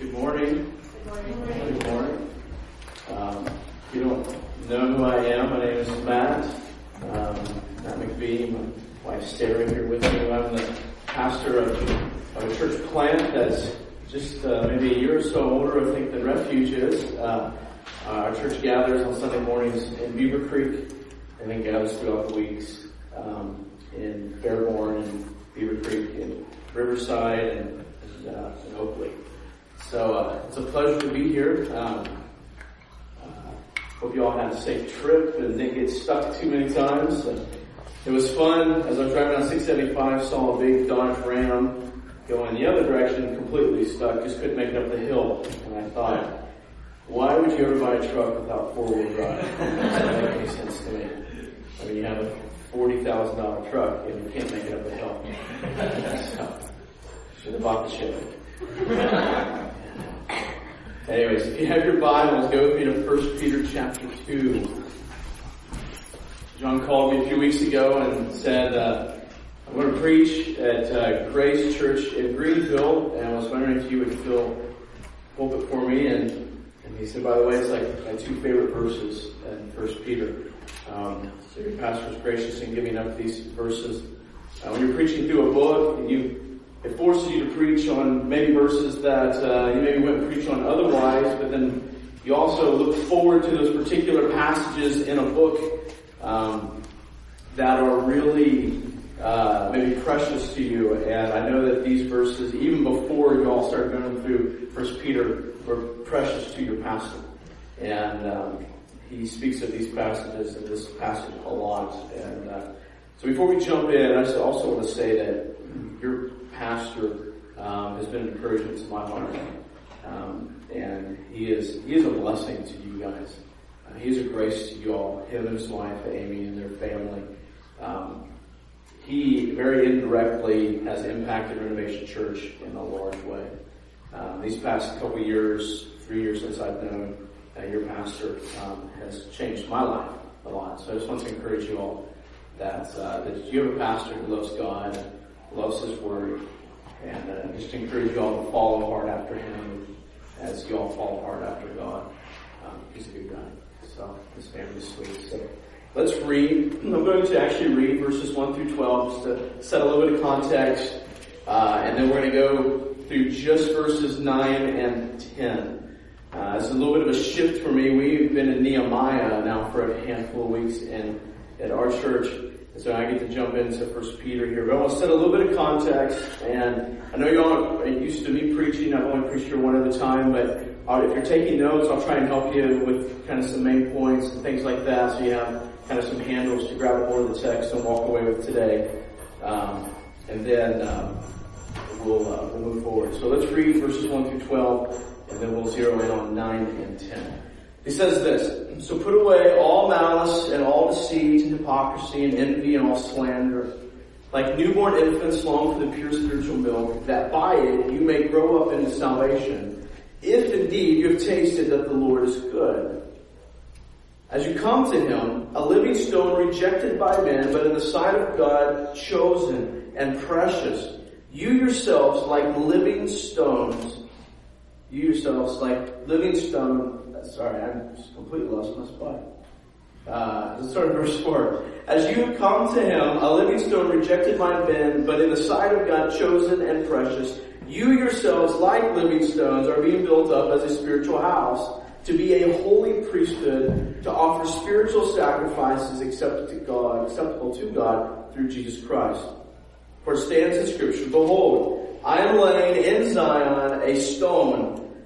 Good morning. Good morning. Good morning. Um, if you don't know who I am, my name is Matt. Um, Matt McBee. My wife Sarah here with me. I'm the pastor of, of a church plant that's just uh, maybe a year or so older, I think, than Refuge is. Uh, our church gathers on Sunday mornings in Beavercreek and then gathers throughout the weeks um, in Fairborn and Beavercreek and Riverside and, and, uh, and Oakley. So uh, it's a pleasure to be here. Um, uh, hope you all had a safe trip and didn't get stuck too many times. It was fun. As I was driving on 675, saw a big Dodge Ram going the other direction, completely stuck. Just couldn't make it up the hill. And I thought, why would you ever buy a truck without four-wheel drive? That doesn't make any sense to me. I mean, you have a forty thousand dollar truck and you can't make it up the hill. so, should have bought the Chevy. Anyways, if you have your Bibles, go with me to 1 Peter chapter 2. John called me a few weeks ago and said, uh, I'm going to preach at uh, Grace Church in Greenville, and I was wondering if you would fill pulpit for me. And, and he said, by the way, it's like my two favorite verses in 1 Peter. Um, so your pastor was gracious in giving up these verses. Uh, when you're preaching through a book, and you it forces you to preach on maybe verses that uh, you maybe wouldn't preach on otherwise, but then you also look forward to those particular passages in a book um, that are really uh, maybe precious to you. And I know that these verses, even before you all started going through First Peter, were precious to your pastor. And um, he speaks of these passages in this passage a lot. And uh, so before we jump in, I also want to say that your pastor um, has been an encouragement to my heart, um, and he is he is a blessing to you guys. Uh, he is a grace to you all. Him and his wife Amy and their family. Um, he very indirectly has impacted Renovation Church in a large way. Um, these past couple years, three years since I've known uh, your pastor, um, has changed my life a lot. So I just want to encourage you all that uh, that you have a pastor who loves God loves His Word, and uh, just encourage you all to follow hard after Him as you all follow hard after God. Um, he's a good guy. So his family's sweet. So let's read. I'm going to actually read verses 1 through 12 just to set a little bit of context, uh, and then we're going to go through just verses 9 and 10. Uh, it's a little bit of a shift for me. We've been in Nehemiah now for a handful of weeks, and at our church, so I get to jump into First Peter here. But I want to set a little bit of context, and I know you all are used to me preaching. I've only preached here one at a time, but uh, if you're taking notes, I'll try and help you with kind of some main points and things like that, so you have kind of some handles to grab a hold of the text and walk away with today. Um, and then um, we'll uh, we'll move forward. So let's read verses one through twelve, and then we'll zero in on nine and ten. He says this, so put away all malice and all deceit and hypocrisy and envy and all slander. Like newborn infants long for the pure spiritual milk, that by it you may grow up into salvation, if indeed you have tasted that the Lord is good. As you come to Him, a living stone rejected by men, but in the sight of God chosen and precious, you yourselves like living stones, you yourselves like living stone sorry, I'm completely lost my spot. Uh, let's start verse 4. As you come to him, a living stone rejected by men, but in the sight of God chosen and precious, you yourselves, like living stones, are being built up as a spiritual house to be a holy priesthood, to offer spiritual sacrifices acceptable to God, acceptable to God through Jesus Christ. For it stands in scripture, behold, I am laying in Zion a stone,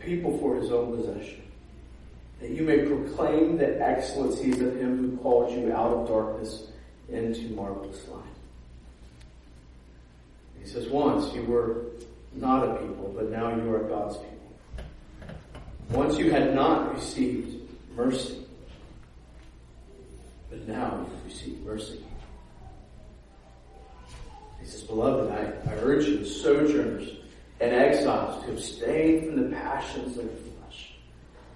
people for his own possession, that you may proclaim the excellencies of him who called you out of darkness into marvelous light. He says, once you were not a people, but now you are God's people. Once you had not received mercy, but now you've received mercy. He says, Beloved, I, I urge you, sojourners and exiles, to abstain from the passions of the flesh,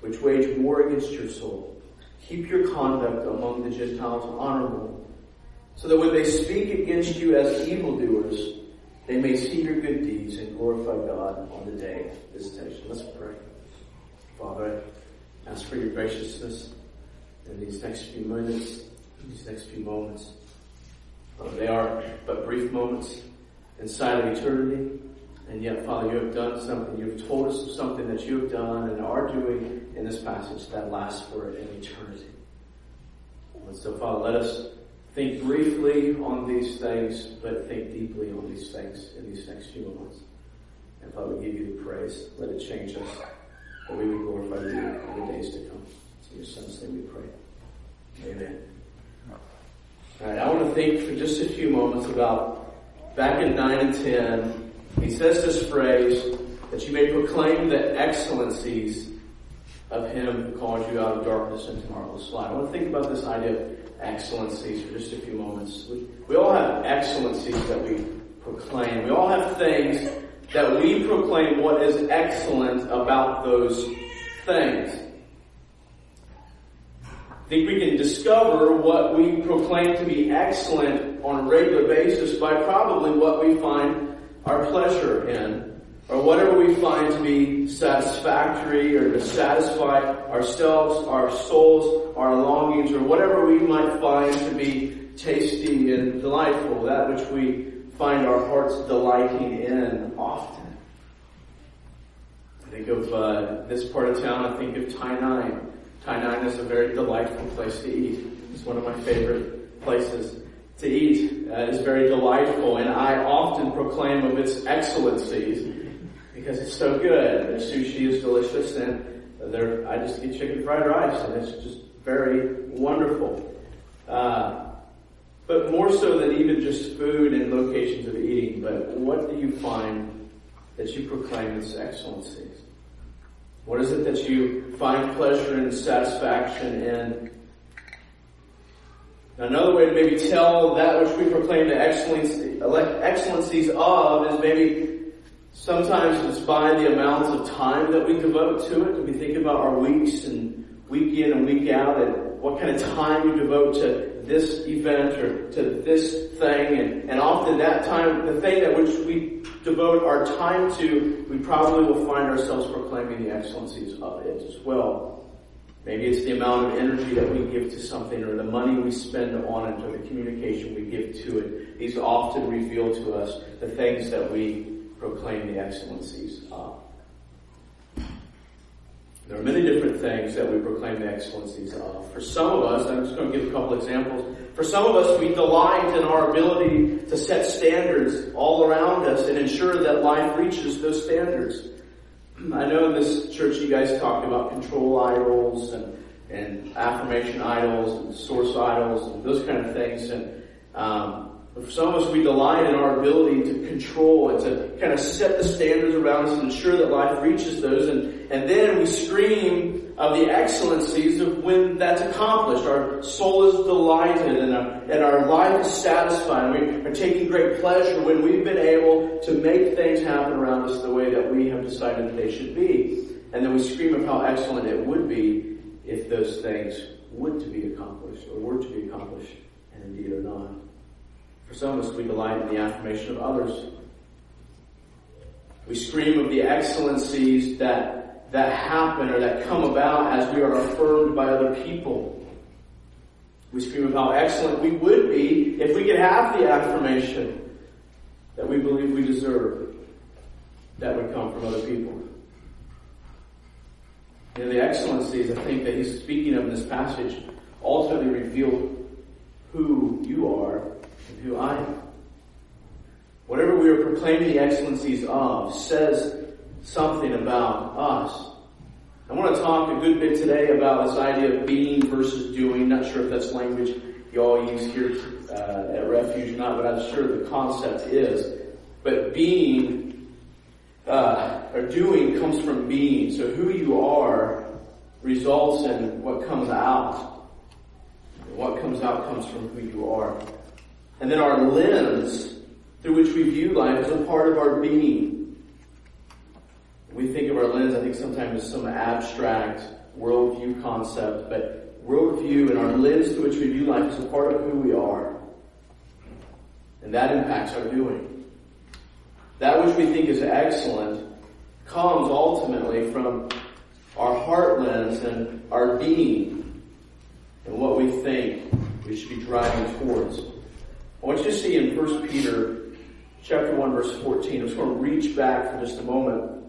which wage war against your soul. Keep your conduct among the Gentiles honorable, so that when they speak against you as evildoers, they may see your good deeds and glorify God on the day of visitation. Let's pray. Father, I ask for your graciousness in these next few minutes, these next few moments. They are but brief moments inside of eternity. And yet, Father, you have done something. You've told us something that you have done and are doing in this passage that lasts for an eternity. And so, Father, let us think briefly on these things, but think deeply on these things in these next few moments. And Father, we give you the praise. Let it change us, that we would glorify you in the days to come. In your Son's name we pray. Amen. All right, I want to think for just a few moments about back in 9 and 10, he says this phrase that you may proclaim the excellencies of him who called you out of darkness into marvelous light. I want to think about this idea of excellencies for just a few moments. We, we all have excellencies that we proclaim. We all have things that we proclaim what is excellent about those things. I think we can discover what we proclaim to be excellent on a regular basis by probably what we find our pleasure in, or whatever we find to be satisfactory or to satisfy ourselves, our souls, our longings, or whatever we might find to be tasty and delightful, that which we find our hearts delighting in often. I think of uh, this part of town, I think of Tainan. Tainan is a very delightful place to eat. It's one of my favorite places to eat. Uh, it's very delightful, and I often proclaim of its excellencies because it's so good. The sushi is delicious, and I just eat chicken fried rice, and it's just very wonderful. Uh, but more so than even just food and locations of eating, but what do you find that you proclaim its excellencies? What is it that you find pleasure and satisfaction in? Another way to maybe tell that which we proclaim the excellencies of is maybe sometimes it's by the amount of time that we devote to it. We think about our weeks and week in and week out and what kind of time we devote to this event or to this thing. And, and often that time, the thing that which we devote our time to, we probably will find ourselves proclaiming the excellencies of it as well. Maybe it's the amount of energy that we give to something or the money we spend on it or the communication we give to it. These often reveal to us the things that we proclaim the excellencies of. There are many different things that we proclaim the excellencies of. For some of us, I'm just going to give a couple examples. For some of us, we delight in our ability to set standards all around us and ensure that life reaches those standards. I know in this church you guys talked about control idols and, and affirmation idols and source idols and those kind of things. And um, for some of us, we delight in our ability to control and to kind of set the standards around us and ensure that life reaches those. And, and then we scream of the excellencies of when that's accomplished. Our soul is delighted and our, and our life is satisfied. We are taking great pleasure when we've been able to make things happen around us the way that we have decided that they should be. And then we scream of how excellent it would be if those things would to be accomplished or were to be accomplished and indeed are not. For some of us, we delight in the affirmation of others. We scream of the excellencies that, that happen or that come about as we are affirmed by other people. We scream of how excellent we would be if we could have the affirmation that we believe we deserve that would come from other people. And the excellencies, I think, that he's speaking of in this passage ultimately reveal who you are and who I am. Whatever we are proclaiming the excellencies of says something about us. I want to talk a good bit today about this idea of being versus doing. Not sure if that's language you all use here uh, at Refuge or not, but I'm sure the concept is. But being uh, or doing comes from being. So who you are results in what comes out. And what comes out comes from who you are. And then our lens through which we view life is a part of our being. We think of our lens, I think sometimes as some abstract worldview concept, but worldview and our lens through which we view life is a part of who we are. And that impacts our doing. That which we think is excellent comes ultimately from our heart lens and our being and what we think we should be driving towards. I want you to see in 1 Peter chapter 1 verse 14. I'm just going to reach back for just a moment.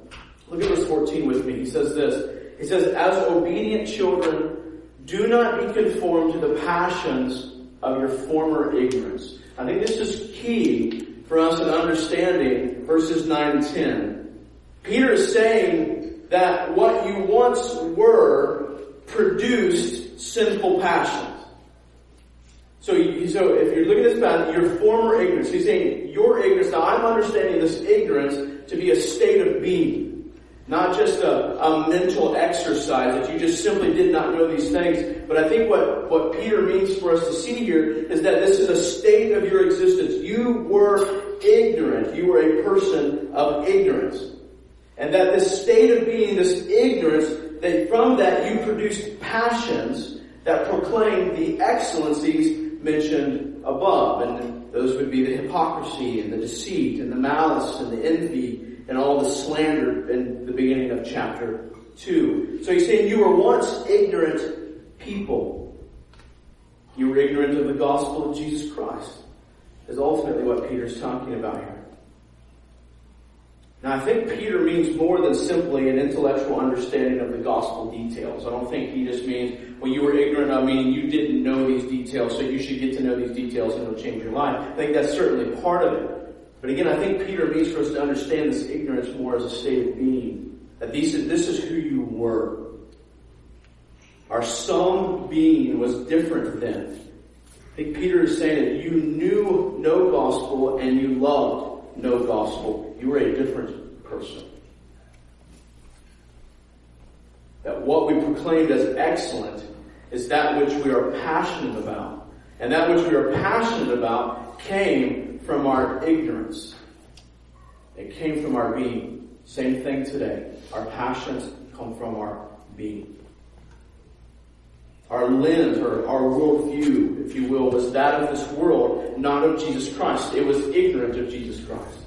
Look at verse 14 with me. He says this. He says, as obedient children, do not be conformed to the passions of your former ignorance. I think this is key for us in understanding verses 9 and 10. Peter is saying that what you once were produced sinful passions. So, so if you're looking at this path, your former ignorance, he's saying your ignorance, now I'm understanding this ignorance to be a state of being. Not just a, a mental exercise that you just simply did not know these things. But I think what, what Peter means for us to see here is that this is a state of your existence. You were ignorant. You were a person of ignorance. And that this state of being, this ignorance, that from that you produced passions that proclaim the excellencies mentioned above. And those would be the hypocrisy and the deceit and the malice and the envy and all the slander in the beginning of chapter 2. So he's saying you were once ignorant people. You were ignorant of the gospel of Jesus Christ. Is ultimately what Peter's talking about here. Now I think Peter means more than simply an intellectual understanding of the gospel details. I don't think he just means, well you were ignorant of, meaning you didn't know these details, so you should get to know these details and it'll change your life. I think that's certainly part of it. But again, I think Peter means for us to understand this ignorance more as a state of being. That these, this is who you were. Our some being was different then. I think Peter is saying that you knew no gospel and you loved no gospel. You were a different person. That what we proclaimed as excellent is that which we are passionate about. And that which we are passionate about came from our ignorance. It came from our being. Same thing today. Our passions come from our being. Our lens or our worldview, if you will, was that of this world, not of Jesus Christ. It was ignorant of Jesus Christ.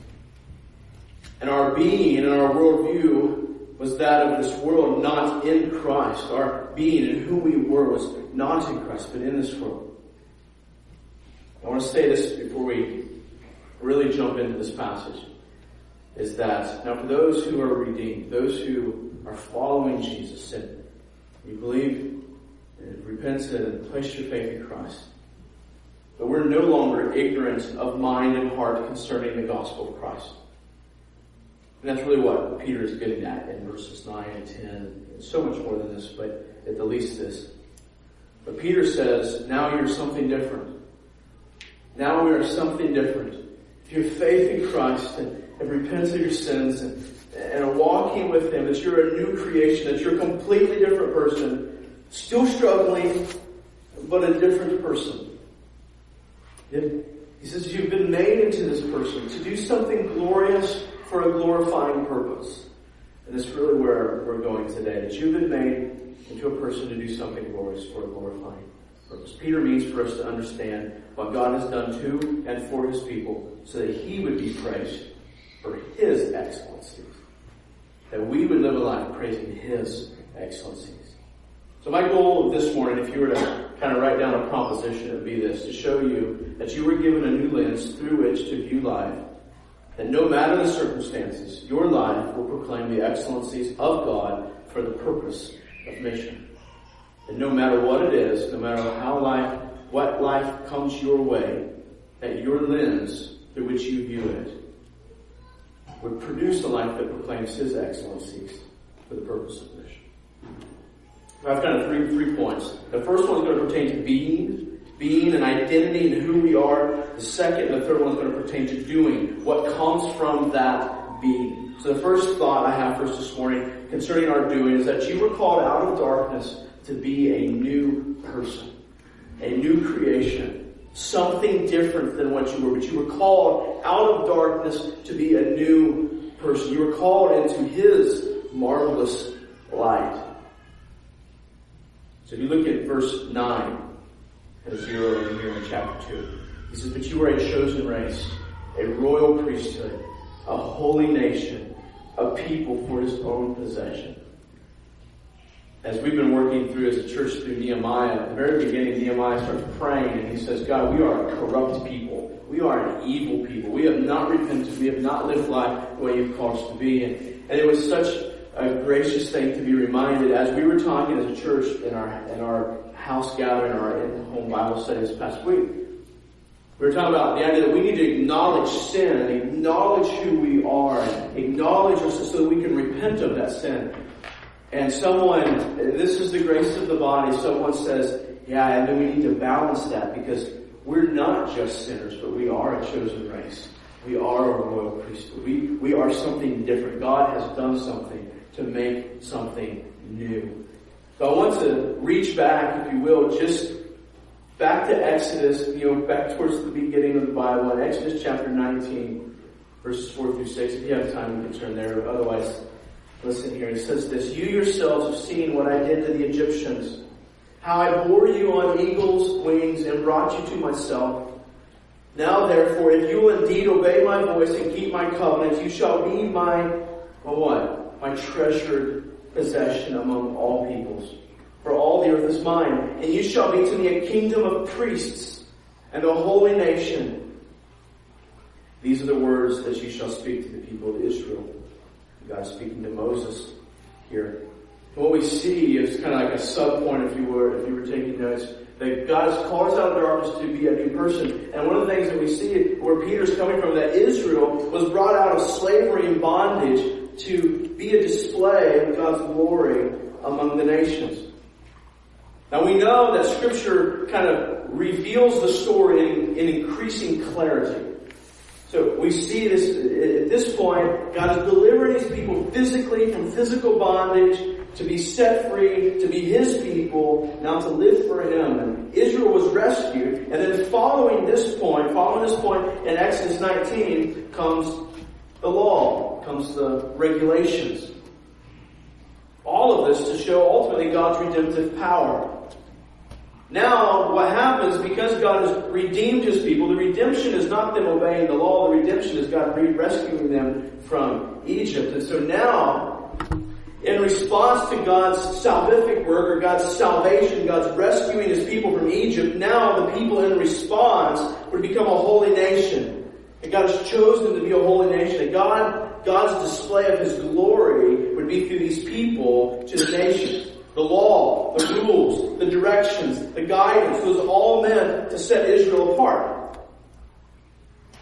And our being and our worldview was that of this world, not in Christ. Our being and who we were was not in Christ, but in this world. I want to say this before we really jump into this passage is that now for those who are redeemed, those who are following Jesus and you believe and repented and placed your faith in Christ, but we're no longer ignorant of mind and heart concerning the gospel of Christ. And that's really what Peter is getting at in verses 9 and 10. And so much more than this, but at the least this. But Peter says, now you're something different. Now we are something different your faith in Christ and, and repent of your sins and, and are walking with Him, that you're a new creation, that you're a completely different person, still struggling, but a different person. He says you've been made into this person to do something glorious for a glorifying purpose. And that's really where we're going today, that you've been made into a person to do something glorious for a glorifying purpose. Peter means for us to understand what God has done to and for his people so that he would be praised for his excellencies. That we would live a life praising his excellencies. So my goal this morning, if you were to kind of write down a proposition, it would be this, to show you that you were given a new lens through which to view life. That no matter the circumstances, your life will proclaim the excellencies of God for the purpose of mission. And no matter what it is, no matter how life, what life comes your way, that your lens through which you view it would produce a life that proclaims His excellencies for the purpose of mission. I've kind of three, three points. The first one is going to pertain to being, being and identity and who we are. The second and the third one is going to pertain to doing, what comes from that being. So the first thought I have for us this morning concerning our doing is that you were called out of darkness to be a new person, a new creation, something different than what you were, but you were called out of darkness to be a new person. You were called into His marvelous light. So if you look at verse 9, a zero in here in chapter 2, he says, But you are a chosen race, a royal priesthood, a holy nation, a people for his own possession. As we've been working through as a church through Nehemiah, at the very beginning, Nehemiah starts praying and he says, God, we are a corrupt people. We are an evil people. We have not repented. We have not lived life the way you've called us to be. And, and it was such a gracious thing to be reminded as we were talking as a church in our, in our house gathering, our in-home Bible study this past week. We were talking about the idea that we need to acknowledge sin and acknowledge who we are and acknowledge us so that we can repent of that sin. And someone, this is the grace of the body, someone says, yeah, and then we need to balance that because we're not just sinners, but we are a chosen race. We are a royal priesthood. We, we are something different. God has done something to make something new. So I want to reach back, if you will, just back to Exodus, you know, back towards the beginning of the Bible, in Exodus chapter 19, verses 4 through 6. If you have time, you can turn there. Otherwise, listen here. It says this, You yourselves have seen what I did to the Egyptians, how I bore you on eagle's wings and brought you to myself. Now therefore, if you indeed obey my voice and keep my covenant, you shall be my, what? My treasured possession among all peoples for all the earth is mine. And you shall be to me a kingdom of priests and a holy nation. These are the words that you shall speak to the people of Israel. God speaking to Moses here. What we see is kind of like a sub point, if you were, if you were taking notes, that God has called us out of darkness to be a new person. And one of the things that we see where Peter's coming from, that Israel was brought out of slavery and bondage to be a display of God's glory among the nations. Now we know that scripture kind of reveals the story in, in increasing clarity. So we see this, point, God is delivering his people physically from physical bondage to be set free, to be his people, now to live for him. And Israel was rescued. And then following this point, following this point in Exodus 19 comes the law, comes the regulations. All of this to show ultimately God's redemptive power. Now, what happens, because God has redeemed His people, the redemption is not them obeying the law, the redemption is God rescuing them from Egypt. And so now, in response to God's salvific work or God's salvation, God's rescuing His people from Egypt, now the people in response would become a holy nation. And God has chosen to be a holy nation. And God, God's display of His glory would be through these people to the nations. The law, the rules, the directions, the guidance was all meant to set Israel apart.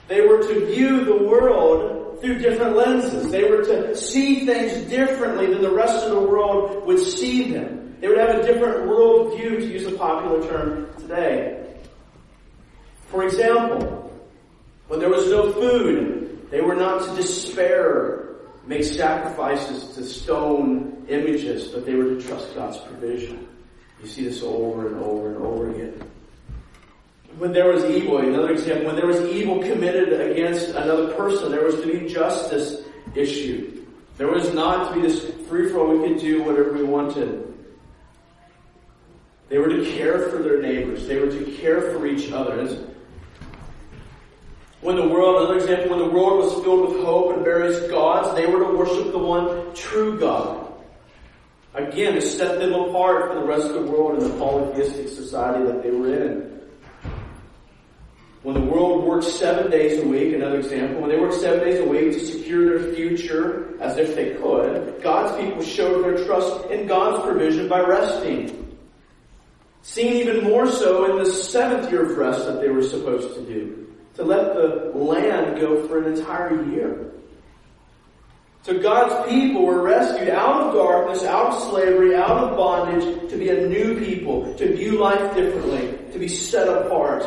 They were to view the world through different lenses. They were to see things differently than the rest of the world would see them. They would have a different world view, to use a popular term today. For example, when there was no food, they were not to despair make sacrifices to stone images, but they were to trust God's provision. You see this over and over and over again. When there was evil, another example, when there was evil committed against another person, there was to be justice issued. There was not to be this free for all, we could do whatever we wanted. They were to care for their neighbors. They were to care for each other. When the world, another example, when the world was filled with hope and various gods, they were to worship the one true God. Again, to set them apart from the rest of the world and the polytheistic society that they were in. When the world worked seven days a week, another example, when they worked seven days a week to secure their future as if they could, God's people showed their trust in God's provision by resting. Seen even more so in the seventh year of rest that they were supposed to do to let the land go for an entire year. So God's people were rescued out of darkness, out of slavery, out of bondage, to be a new people, to view life differently, to be set apart,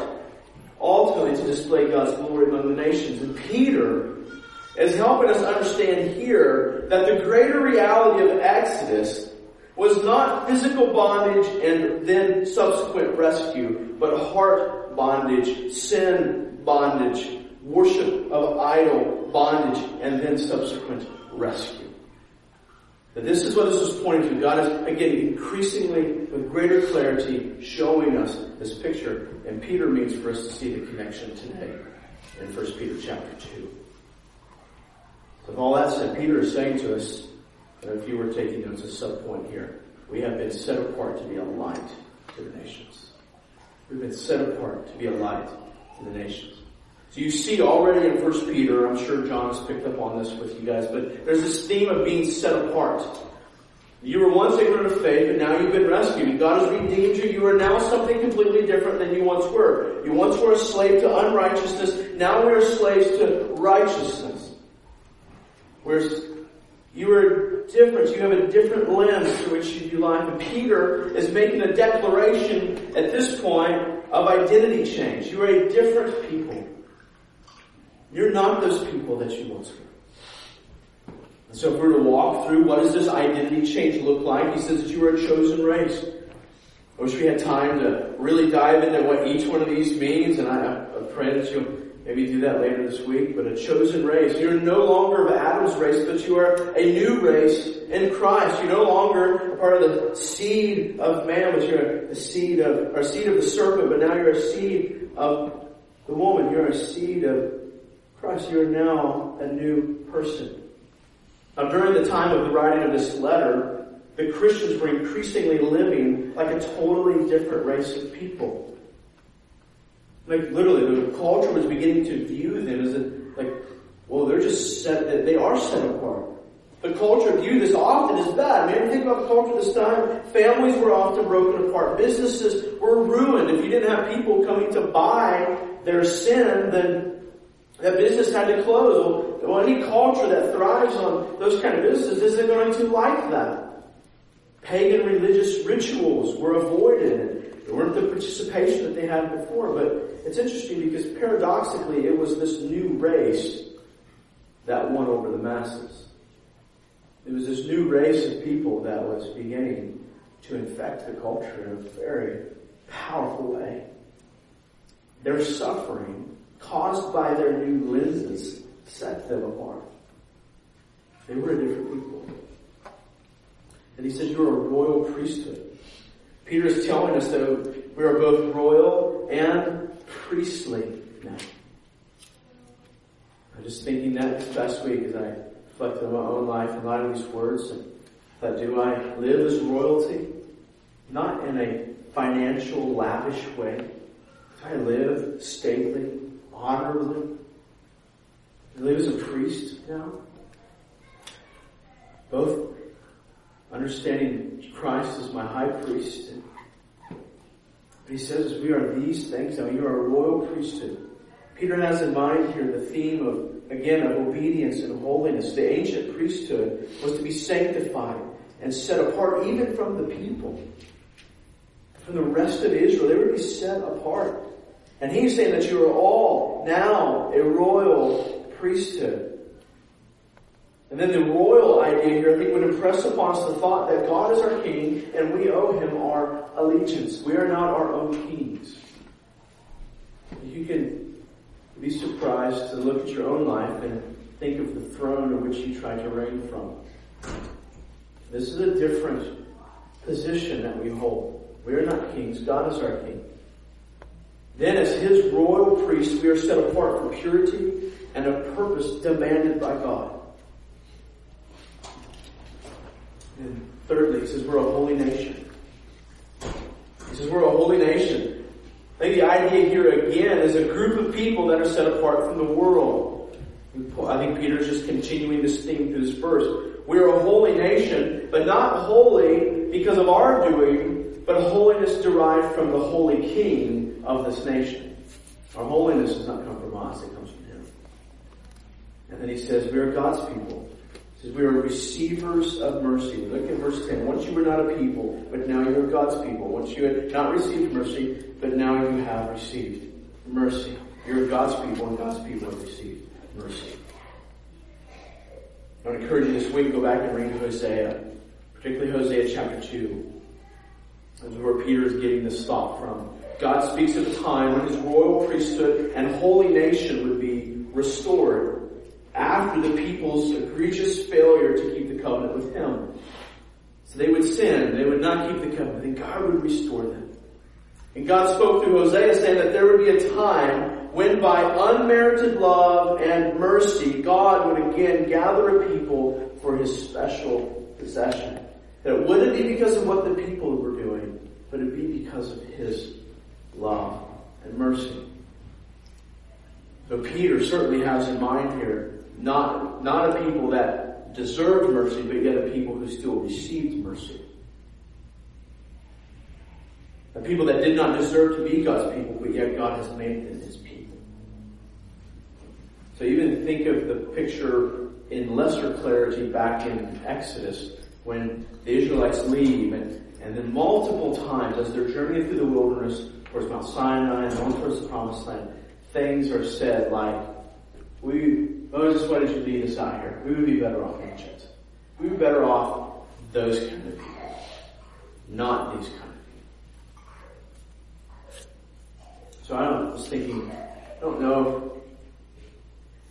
ultimately to display God's glory among the nations. And Peter, is helping us understand here that the greater reality of Exodus was not physical bondage and then subsequent rescue, but heart bondage, sin bondage, worship of idol bondage, and then subsequent rescue. That this is what this is pointing to. God is, again, increasingly, with greater clarity, showing us this picture. And Peter means for us to see the connection today in 1 Peter chapter 2. With all that said, Peter is saying to us, if you were taking notes, a sub point here, we have been set apart to be a light to the nations. We've been set apart to be a light the nations. So you see already in 1 Peter, I'm sure John's picked up on this with you guys, but there's this theme of being set apart. You were once ignorant of faith, but now you've been rescued. God has redeemed you. You are now something completely different than you once were. You once were a slave to unrighteousness. Now we are slaves to righteousness. Whereas you are different. You have a different lens through which you view life. And Peter is making a declaration at this point of identity change. You are a different people. You're not those people that you once were. And so if we were to walk through what does this identity change look like, he says that you are a chosen race. I wish we had time to really dive into what each one of these means, and I, I pray that you'll maybe do that later this week, but a chosen race. You're no longer of Adam's race, but you are a new race in Christ. You're no longer a part of the seed of man, but you're the seed of, or seed of the serpent, but now you're a seed of the woman. You're a seed of Christ, you are now a new person. Now, during the time of the writing of this letter, the Christians were increasingly living like a totally different race of people. Like literally, the culture was beginning to view them as a, like, well, they're just set, they are set apart. The culture viewed this often as bad. I mean, think about the culture this time. Families were often broken apart. Businesses were ruined. If you didn't have people coming to buy their sin, then that business had to close. Well, any culture that thrives on those kind of businesses isn't going to like that. Pagan religious rituals were avoided. Weren't the participation that they had before. But it's interesting because paradoxically, it was this new race that won over the masses. It was this new race of people that was beginning to infect the culture in a very powerful way. Their suffering caused by their new lenses set them apart. They were a different people. And he says, You're a royal priesthood. Peter is telling us that we are both royal and priestly now. I'm just thinking that this past week as I reflected on my own life in light of these words. And that do I live as royalty? Not in a financial, lavish way. Do I live stately, honorably. He live as a priest now. Both understanding Christ as my high priest. But he says we are these things now. You are a royal priesthood. Peter has in mind here the theme of, again, of obedience and holiness. The ancient priesthood was to be sanctified and set apart even from the people. From the rest of Israel, they were to be set apart. And he's saying that you are all now a royal priesthood. And then the royal idea here, I think, would impress upon us the thought that God is our king and we owe him our allegiance. We are not our own kings. You can be surprised to look at your own life and think of the throne on which you try to reign from. This is a different position that we hold. We are not kings. God is our king. Then as his royal priest, we are set apart for purity and a purpose demanded by God. And thirdly, he says we're a holy nation. He says we're a holy nation. I think the idea here again is a group of people that are set apart from the world. I think Peter's just continuing this theme through this verse. We're a holy nation, but not holy because of our doing, but holiness derived from the holy king of this nation. Our holiness does not come from us, it comes from Him. And then he says, we are God's people. Says, we are receivers of mercy. Look at verse 10. Once you were not a people, but now you are God's people. Once you had not received mercy, but now you have received mercy. You're God's people, and God's people have received mercy. I would encourage you this week, go back and read Hosea, particularly Hosea chapter 2. This is where Peter is getting this thought from. God speaks of a time when his royal priesthood and holy nation would be restored after the people's egregious failure to keep the covenant with him. So they would sin, they would not keep the covenant, and God would restore them. And God spoke through Hosea saying that there would be a time when by unmerited love and mercy, God would again gather a people for his special possession. That it wouldn't be because of what the people were doing, but it'd be because of his love and mercy. So Peter certainly has in mind here not, not a people that deserved mercy, but yet a people who still received mercy. A people that did not deserve to be God's people, but yet God has made them his people. So even think of the picture in lesser clarity back in Exodus when the Israelites leave and, and then multiple times as they're journeying through the wilderness towards Mount Sinai and on towards the promised land, things are said like, we, Moses, why did you lead us out here? We would be better off in Egypt. We would be better off those kind of people, not these kind of people. So I don't, was thinking, I don't know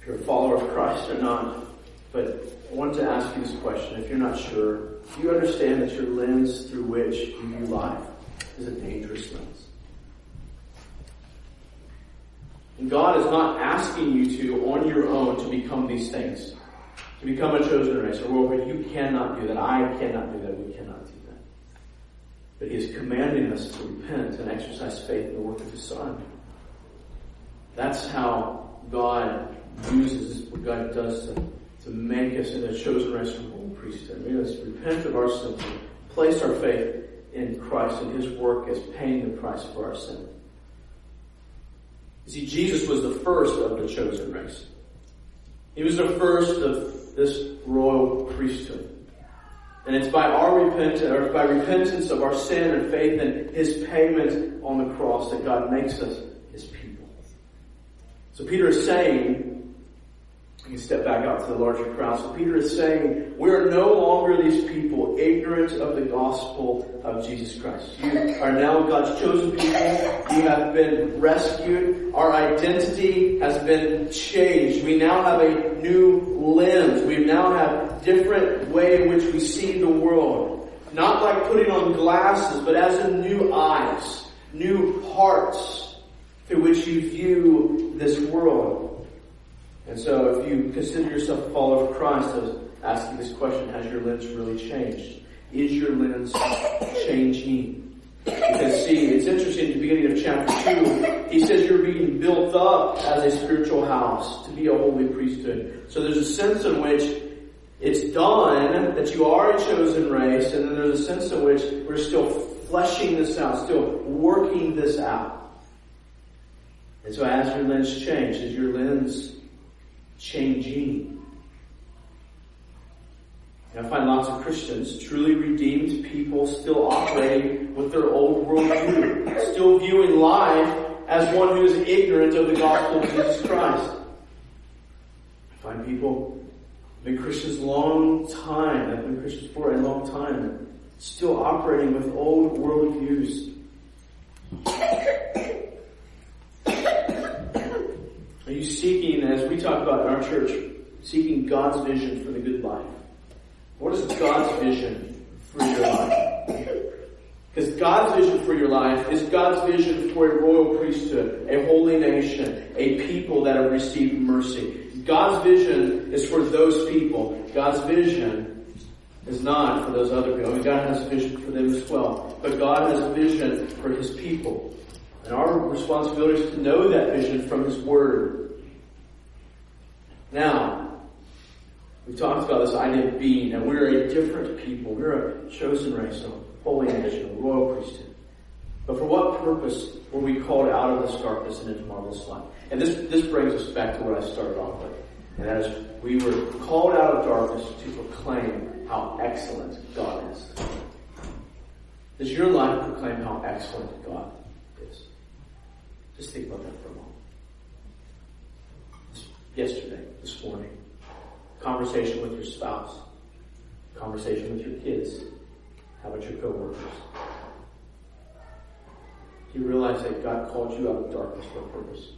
if you're a follower of Christ or not, but I wanted to ask you this question. If you're not sure, do you understand that your lens through which you view life is a dangerous lens? And God is not asking you to, on your own, to become these things. To become a chosen race. Or, well, you cannot do that. I cannot do that. We cannot do that. But He is commanding us to repent and exercise faith in the work of His Son. That's how God uses, what God does to, to make us in a chosen race and holy priesthood. We must repent of our sins place our faith in Christ and His work as paying the price for our sin. You see, Jesus was the first of the chosen race. He was the first of this royal priesthood. And it's by our repentance, or by repentance of our sin and faith in His payment on the cross that God makes us His people. So Peter is saying, you step back out to the larger crowd. So Peter is saying, we are no longer these people ignorant of the gospel of Jesus Christ. You are now God's chosen people. You have been rescued. Our identity has been changed. We now have a new lens. We now have different way in which we see the world. Not like putting on glasses, but as in new eyes, new hearts through which you view this world. And so if you consider yourself a follower of Christ, I asking this question, has your lens really changed? Is your lens changing? Because see, it's interesting at the beginning of chapter 2, he says you're being built up as a spiritual house to be a holy priesthood. So there's a sense in which it's done, that you are a chosen race, and then there's a sense in which we're still fleshing this out, still working this out. And so as your lens changes, is your lens changing. And I find lots of Christians, truly redeemed people, still operating with their old worldview, still viewing life as one who is ignorant of the gospel of Jesus Christ. I find people been Christians long time, I've been Christians for a long time, still operating with old worldviews. Are seeking, as we talk about in our church, seeking God's vision for the good life? What is God's vision for your life? Because God's vision for your life is God's vision for a royal priesthood, a holy nation, a people that have received mercy. God's vision is for those people. God's vision is not for those other people. I mean, God has a vision for them as well. But God has a vision for His people. And our responsibility is to know that vision from His Word. Now, we talked about this idea of being, and we're a different people. We're a chosen race, a holy nation, a royal priesthood. But for what purpose were we called out of this darkness and into marvelous light? And this, this brings us back to what I started off with. And that is, we were called out of darkness to proclaim how excellent God is. Does your life proclaim how excellent God is? just think about that for a moment. Yesterday, this morning, Conversation with your spouse. Conversation with your kids. How about your coworkers? Do you realize that God called you out of darkness for a purpose?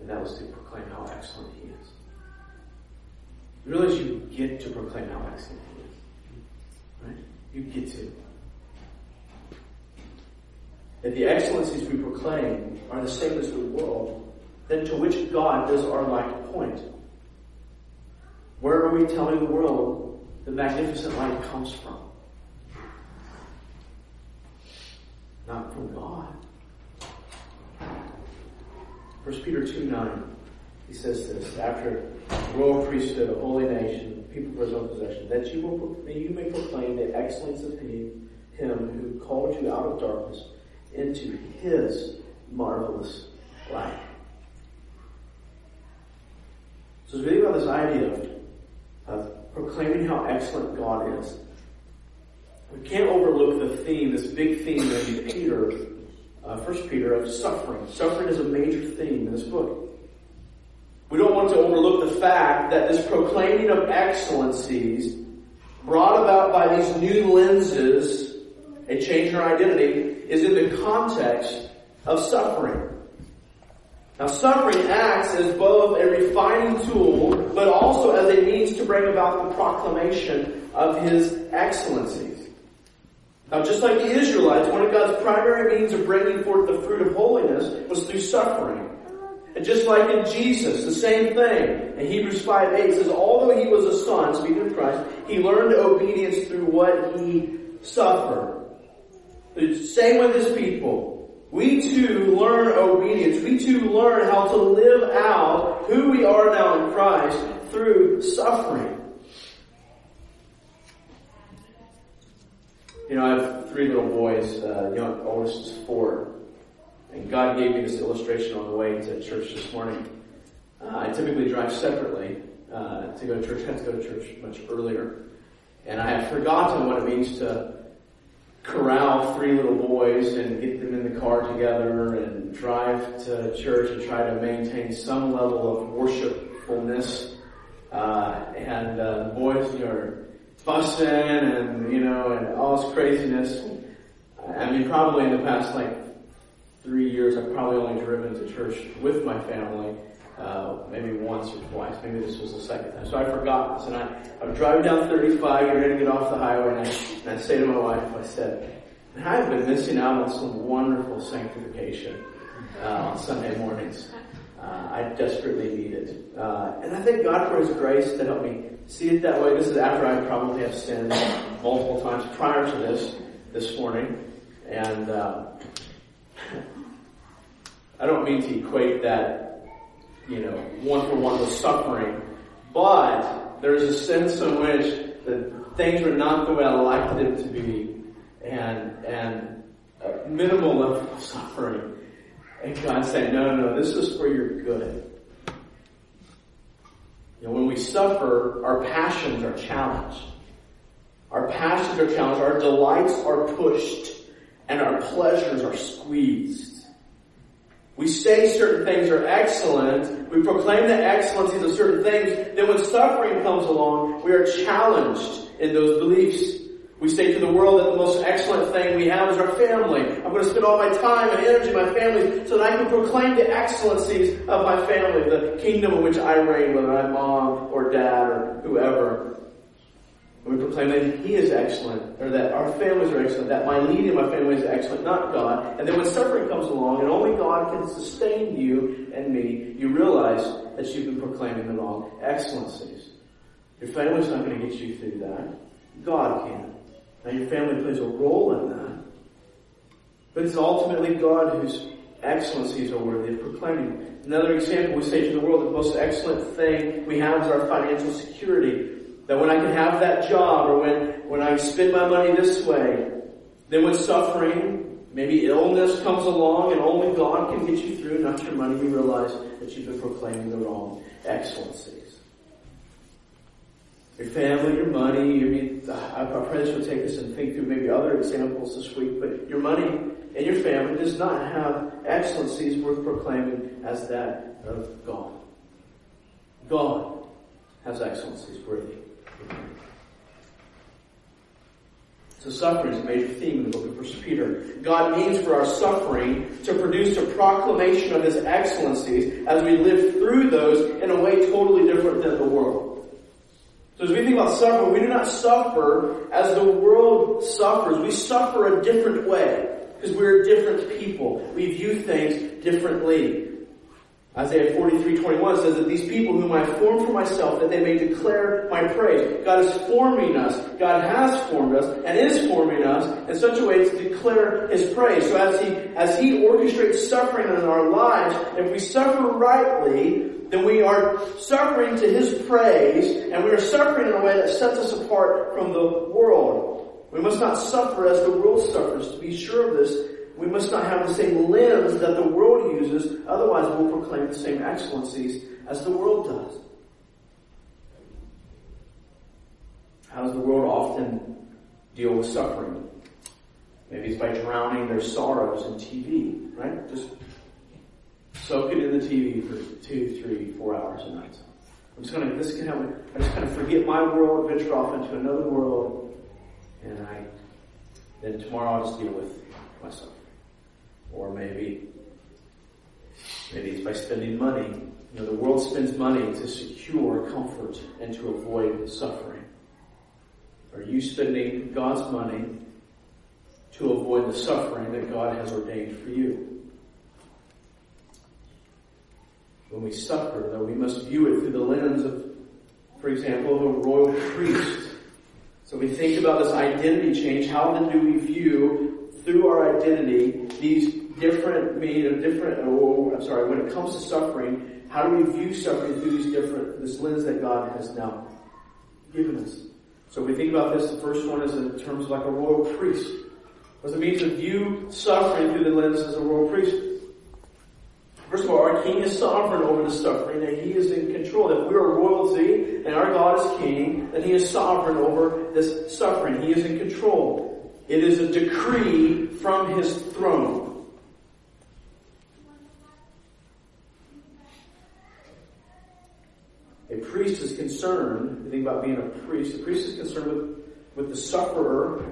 And that was to proclaim how excellent He is. You realize you get to proclaim how excellent He is. Right? You get to. That the excellencies we proclaim are the same as the world, then to which God does our light point? Where are we telling the world the magnificent light comes from? Not from God. 1 Peter 2 9, he says this, after royal priesthood, a holy nation, people for his own possession, that you, will, that you may proclaim the excellence of him, him who called you out of darkness into his marvelous light. So as really about this idea of, of proclaiming how excellent God is, we can't overlook the theme, this big theme in Peter, uh, First Peter, of suffering. Suffering is a major theme in this book. We don't want to overlook the fact that this proclaiming of excellencies brought about by these new lenses, and change in our identity, is in the context of suffering. Now suffering acts as both a refining tool, but also as a means to bring about the proclamation of His excellencies. Now just like the Israelites, one of God's primary means of bringing forth the fruit of holiness was through suffering. And just like in Jesus, the same thing. In Hebrews 5 8 says, although he was a son, speaking of Christ, he learned obedience through what he suffered. The same with his people. We too learn obedience. We too learn how to live out who we are now in Christ through suffering. You know, I have three little boys. Uh, young oldest is four, and God gave me this illustration on the way to church this morning. Uh, I typically drive separately uh, to go to church. I had to go to church much earlier, and I had forgotten what it means to corral three little boys and get them in the car together and drive to church and try to maintain some level of worshipfulness. Uh, and uh, the boys are fussing and you know and all this craziness. I mean, probably in the past like three years, I've probably only driven to church with my family. Uh, maybe once or twice. Maybe this was the second time. So I forgot this, and I, I'm driving down 35, getting ready to get off the highway, and I, and I say to my wife, I said, I've been missing out on some wonderful sanctification uh, on Sunday mornings. Uh, I desperately need it. Uh, and I thank God for His grace to help me see it that way. This is after I probably have sinned multiple times prior to this, this morning. And uh, I don't mean to equate that, you know, one for one with suffering, but there's a sense in which that things were not the way I liked them to be, and and a minimal level of suffering. And God said, no, no, no, this is for your good. You know, when we suffer, our passions are challenged. Our passions are challenged, our delights are pushed, and our pleasures are squeezed. We say certain things are excellent, we proclaim the excellencies of certain things, then when suffering comes along, we are challenged in those beliefs. We say to the world that the most excellent thing we have is our family. I'm going to spend all my time and energy my family so that I can proclaim the excellencies of my family, the kingdom in which I reign, whether I'm mom or dad or whoever. We proclaim that He is excellent, or that our families are excellent, that my leading of my family is excellent, not God. And then when suffering comes along and only God can sustain you and me, you realize that you've been proclaiming the wrong excellencies. Your family's not going to get you through that. God can. Now your family plays a role in that. But it's ultimately God whose excellencies are worthy of proclaiming. Another example, we say to the world, the most excellent thing we have is our financial security. That when I can have that job or when, when I spend my money this way, then when suffering, maybe illness comes along and only God can get you through, not your money, you realize that you've been proclaiming the wrong excellencies. Your family, your money, I mean, I pray this will take us and think through maybe other examples this week, but your money and your family does not have excellencies worth proclaiming as that of God. God has excellencies worthy. So suffering is a major theme in the book of 1 Peter. God means for our suffering to produce a proclamation of His excellencies as we live through those in a way totally different than the world. So as we think about suffering, we do not suffer as the world suffers. We suffer a different way because we're different people. We view things differently. Isaiah 43, 21 says that these people whom I formed for myself, that they may declare my praise. God is forming us. God has formed us and is forming us in such a way to declare His praise. So as He, as He orchestrates suffering in our lives, if we suffer rightly, then we are suffering to His praise and we are suffering in a way that sets us apart from the world. We must not suffer as the world suffers. To be sure of this, we must not have the same lens that the world uses, otherwise we'll proclaim the same excellencies as the world does. How does the world often deal with suffering? Maybe it's by drowning their sorrows in TV, right? Just soak it in the TV for two, three, four hours a night. I'm just gonna, this can. I just kind of forget my world, venture off into another world, and I, then tomorrow I'll just deal with myself. Or maybe, maybe it's by spending money. You know, the world spends money to secure comfort and to avoid suffering. Are you spending God's money to avoid the suffering that God has ordained for you? When we suffer, though, we must view it through the lens of, for example, of a royal priest. So we think about this identity change. How then do we view through our identity these different meaning of different, oh, I'm sorry, when it comes to suffering, how do we view suffering through these different, this lens that God has now given us? So we think about this, the first one is in terms of like a royal priest. What does it mean to view suffering through the lens as a royal priest? First of all, our king is sovereign over the suffering, that he is in control. If we are royalty and our God is king, then he is sovereign over this suffering. He is in control. It is a decree from his throne. A priest is concerned, think about being a priest, the priest is concerned with, with the sufferer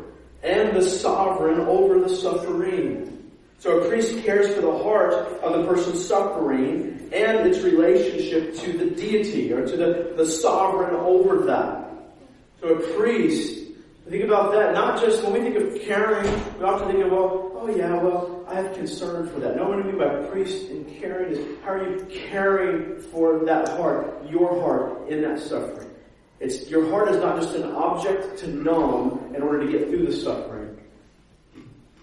and the sovereign over the suffering. So a priest cares for the heart of the person suffering and its relationship to the deity or to the, the sovereign over that. So a priest Think about that. Not just when we think of caring, we often think of, well, oh yeah, well, I have concern for that. No, what I mean by priest and caring is how are you caring for that heart, your heart in that suffering? It's, your heart is not just an object to numb in order to get through the suffering.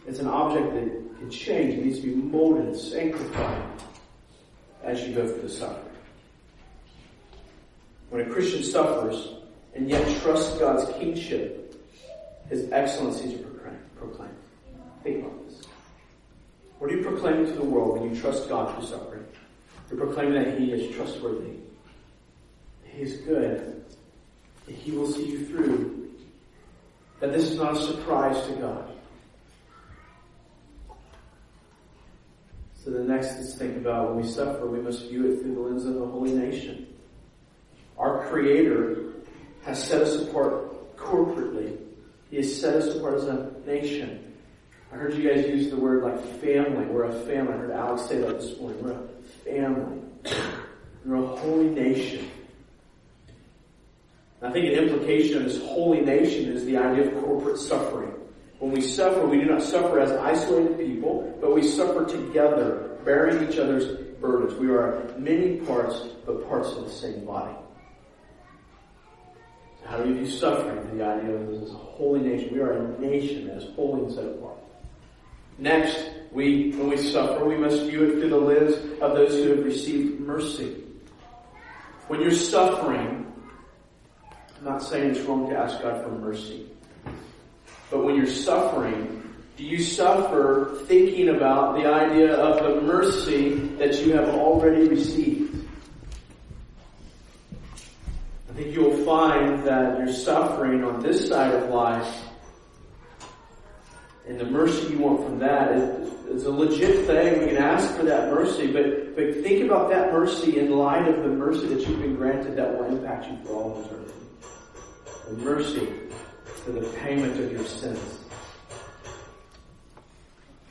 It's an object that can change. It needs to be molded, sanctified as you go through the suffering. When a Christian suffers and yet trusts God's kingship, his excellencies to proclaim. What are you proclaiming to the world when you trust God through suffering? You're proclaiming that He is trustworthy. He is good. He will see you through. That this is not a surprise to God. So the next is think about when we suffer, we must view it through the lens of the holy nation. Our Creator has set us apart corporately he has set us apart as a nation. I heard you guys use the word like family. We're a family. I heard Alex say that this morning. We're a family. We're a holy nation. I think an implication of this holy nation is the idea of corporate suffering. When we suffer, we do not suffer as isolated people, but we suffer together, bearing each other's burdens. We are many parts, but parts of the same body. How do you view suffering? The idea of this is a holy nation. We are a nation that is holy and set apart. Next, we, when we suffer, we must view it through the lens of those who have received mercy. When you're suffering, I'm not saying it's wrong to ask God for mercy. But when you're suffering, do you suffer thinking about the idea of the mercy that you have already received? I think you'll find that your suffering on this side of life and the mercy you want from that is, is a legit thing. We can ask for that mercy, but, but think about that mercy in light of the mercy that you've been granted that will impact you for all eternity. The mercy for the payment of your sins.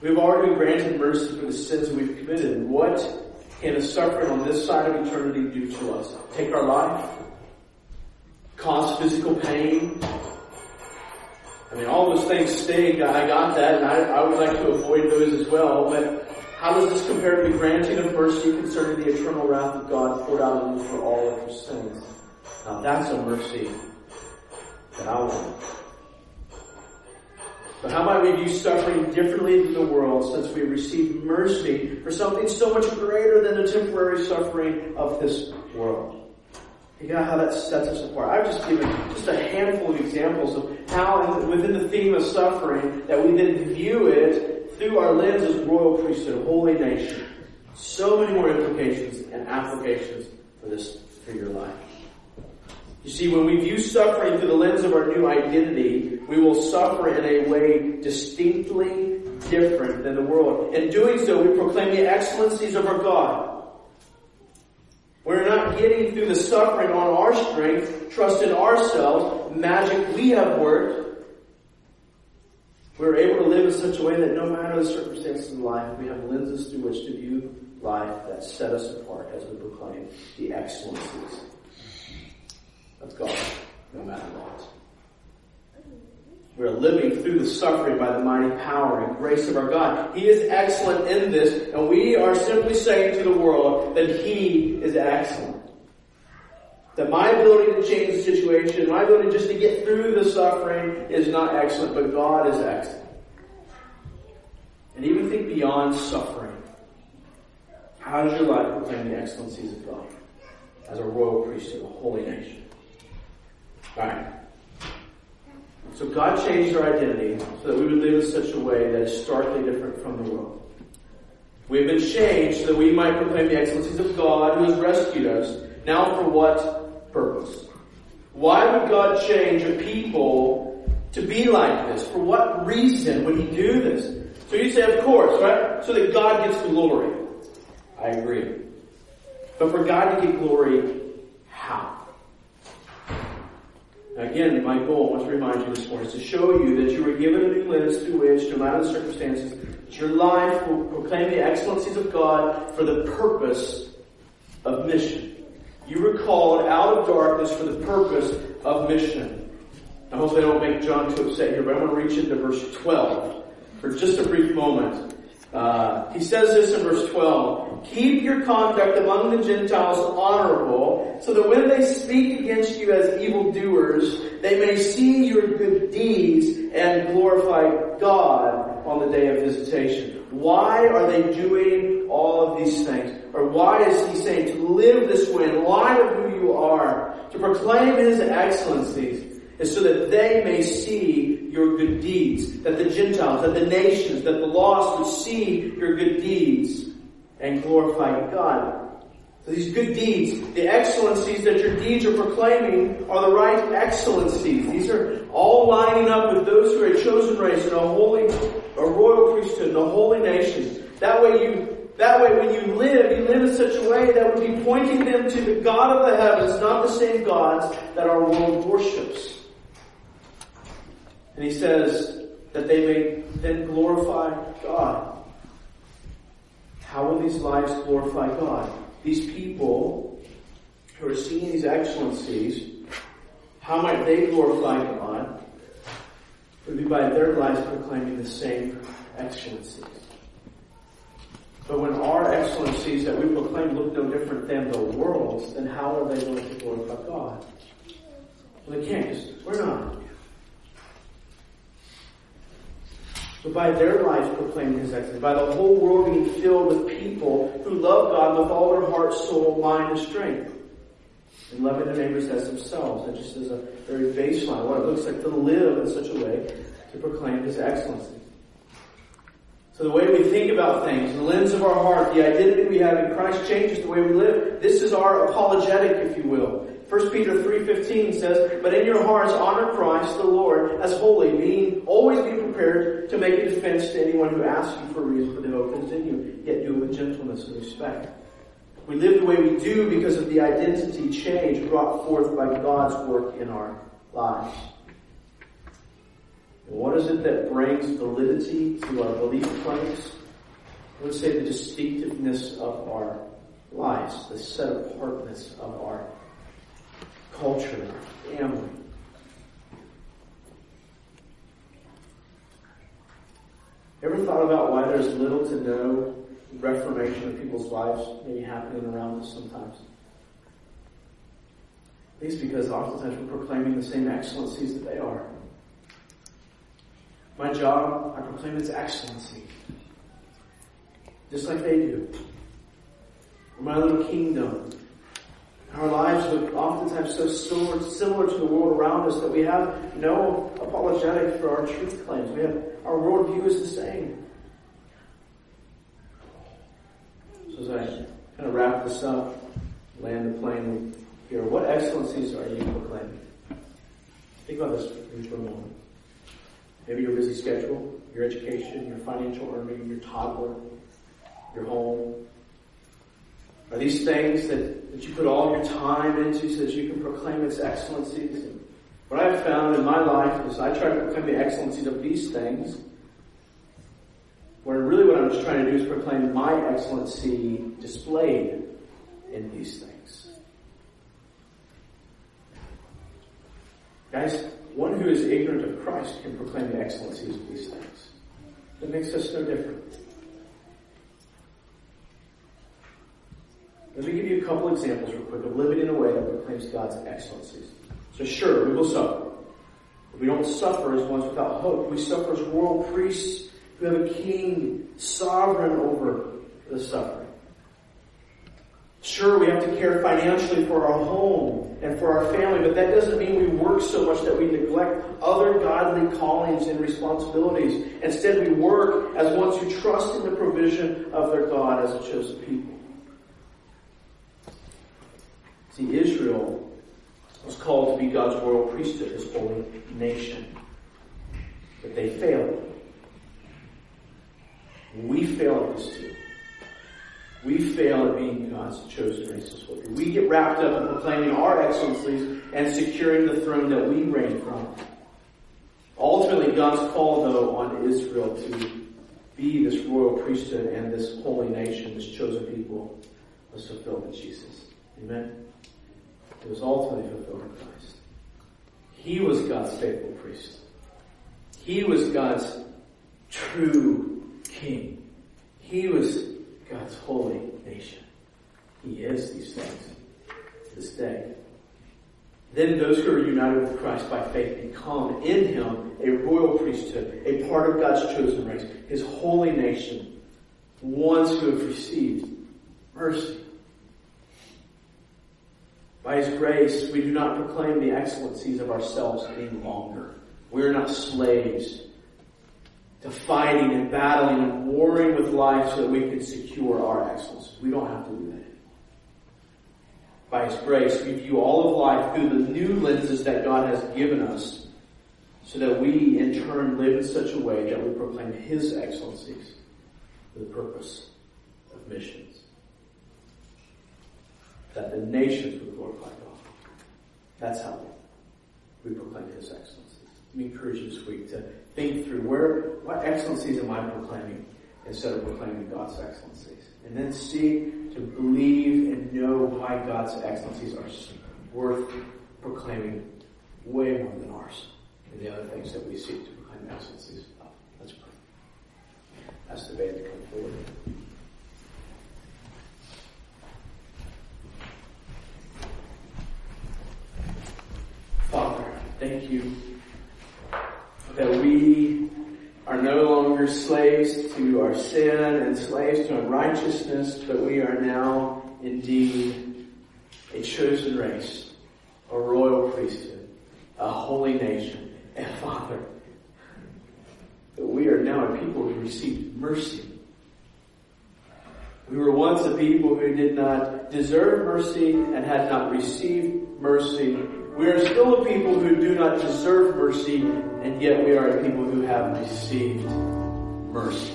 We've already been granted mercy for the sins we've committed. What can a suffering on this side of eternity do to us? Take our life? Cause physical pain? I mean, all those things sting. I got that, and I, I would like to avoid those as well. But how does this compare to the granting of mercy concerning the eternal wrath of God poured out on you for all of your sins? Now that's a mercy that I want. But how might we view suffering differently than the world since we receive mercy for something so much greater than the temporary suffering of this world? You know how that sets us apart. I've just given just a handful of examples of how within the theme of suffering that we then view it through our lens as royal priesthood, holy nation. So many more implications and applications for this, for your life. You see, when we view suffering through the lens of our new identity, we will suffer in a way distinctly different than the world. In doing so, we proclaim the excellencies of our God. We're not getting through the suffering on our strength, trust in ourselves, magic we have worked. We're able to live in such a way that no matter the circumstances of life, we have lenses through which to view life that set us apart as we proclaim the excellencies of God, no matter what. We're living through the suffering by the mighty power and grace of our God. He is excellent in this, and we are simply saying to the world that He is excellent. That my ability to change the situation, my ability just to get through the suffering is not excellent, but God is excellent. And even think beyond suffering. How does your life proclaim the excellencies of God as a royal priesthood, a holy nation? Alright. So God changed our identity so that we would live in such a way that is starkly different from the world. We have been changed so that we might proclaim the excellencies of God who has rescued us. Now for what purpose? Why would God change a people to be like this? For what reason would he do this? So you say, of course, right? So that God gets glory. I agree. But for God to get glory, how? Again, my goal, I want to remind you this morning, is to show you that you were given a new lens through which, no matter the circumstances, your life will proclaim the excellencies of God for the purpose of mission. You were called out of darkness for the purpose of mission. I hope I don't make John too upset here, but I want to reach into verse 12 for just a brief moment. Uh, he says this in verse 12, keep your conduct among the Gentiles honorable, so that when they speak against you as evildoers, they may see your good deeds and glorify God on the day of visitation. Why are they doing all of these things? Or why is he saying to live this way in light of who you are, to proclaim his excellencies? Is so that they may see your good deeds, that the Gentiles, that the nations, that the lost would see your good deeds and glorify God. So these good deeds, the excellencies that your deeds are proclaiming are the right excellencies. These are all lining up with those who are a chosen race and a holy, a royal priesthood and a holy nation. That way you that way, when you live, you live in such a way that would be pointing them to the God of the heavens, not the same gods that our world worships. And he says that they may then glorify God. How will these lives glorify God? These people who are seeing these excellencies, how might they glorify God? It would be by their lives proclaiming the same excellencies. But when our excellencies that we proclaim look no different than the world's, then how are they going to glorify God? Well, they can't because we're not. But by their lives proclaiming His excellence, by the whole world being filled with people who love God with all their heart, soul, mind, and strength. And loving their neighbors as themselves. That just is a very baseline, what it looks like to live in such a way to proclaim His excellency. So the way we think about things, the lens of our heart, the identity we have in Christ changes the way we live. This is our apologetic, if you will. 1 Peter 3.15 says, But in your hearts honor Christ the Lord as holy, being always be prepared to make a defense to anyone who asks you for a reason for the hope that is in you, yet do it with gentleness and respect. We live the way we do because of the identity change brought forth by God's work in our lives. And what is it that brings validity to our belief claims? I would say the distinctiveness of our lives, the set apartness of our culture, family. Ever thought about why there's little to no reformation of people's lives maybe happening around us sometimes? At least because oftentimes we're proclaiming the same excellencies that they are. My job, I proclaim its excellency. Just like they do. My little kingdom. Our lives look oftentimes so similar, to the world around us that we have no apologetic for our truth claims. We have our worldview is the same. So as I kind of wrap this up, land the plane here, what excellencies are you proclaiming? Think about this for a moment. Maybe your busy schedule, your education, your financial earning, your toddler, your home. Are these things that, that you put all your time into so that you can proclaim its excellencies? And what I've found in my life is I try to proclaim the excellencies of these things, where really what I'm just trying to do is proclaim my excellency displayed in these things. Guys, one who is ignorant of Christ can proclaim the excellencies of these things. It makes us no different. Let me give you a couple examples real quick of living in a way that proclaims God's excellencies. So sure, we will suffer. But we don't suffer as ones without hope. We suffer as royal priests who have a king sovereign over the suffering. Sure, we have to care financially for our home and for our family, but that doesn't mean we work so much that we neglect other godly callings and responsibilities. Instead, we work as ones who trust in the provision of their God as a chosen people. See, Israel was called to be God's royal priesthood, his holy nation. But they failed. We fail at this too. We fail at being God's chosen race We get wrapped up in proclaiming our excellencies and securing the throne that we reign from. Ultimately, God's call, though, on Israel to be this royal priesthood and this holy nation, this chosen people, was fulfilled in Jesus. Amen. It was ultimately fulfilled in Christ. He was God's faithful priest. He was God's true king. He was God's holy nation. He is these things to this day. Then those who are united with Christ by faith become in him a royal priesthood, a part of God's chosen race, his holy nation, ones who have received mercy. By his grace, we do not proclaim the excellencies of ourselves any longer. We are not slaves to fighting and battling and warring with life so that we can secure our excellence. We don't have to do that. By His grace, we view all of life through the new lenses that God has given us so that we in turn live in such a way that we proclaim His excellencies for the purpose of missions. That the nations would glorify God. That's how we proclaim His excellencies. Let me encourage you this week to think through where, what excellencies am I proclaiming instead of proclaiming God's excellencies? And then seek to believe and know why God's excellencies are worth proclaiming way more than ours and the other things that we seek to proclaim excellencies of. Let's pray. Ask the band to come forward. Father, thank you that we are no longer slaves to our sin and slaves to unrighteousness, but we are now indeed a chosen race, a royal priesthood, a holy nation, and Father, that we are now a people who receive mercy. We were once a people who did not deserve mercy and had not received mercy. We are still a people who do not deserve mercy, and yet we are a people who have received mercy.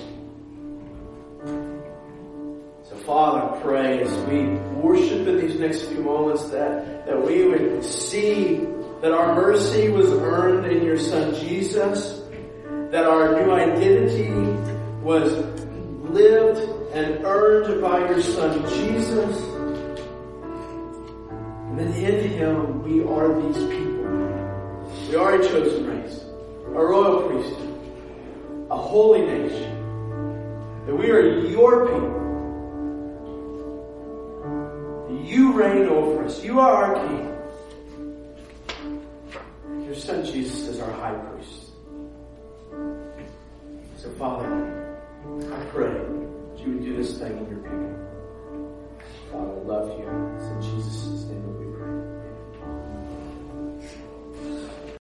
So Father, I pray as we worship in these next few moments that, that we would see that our mercy was earned in your Son Jesus, that our new identity was lived and earned by your Son Jesus. And in Him we are these people. We are a chosen race, a royal priesthood, a holy nation. That we are your people. You reign over us. You are our King. Your Son Jesus is our high priest. So Father, I pray that you would do this thing in your people. Father, I love you. It's in Jesus' name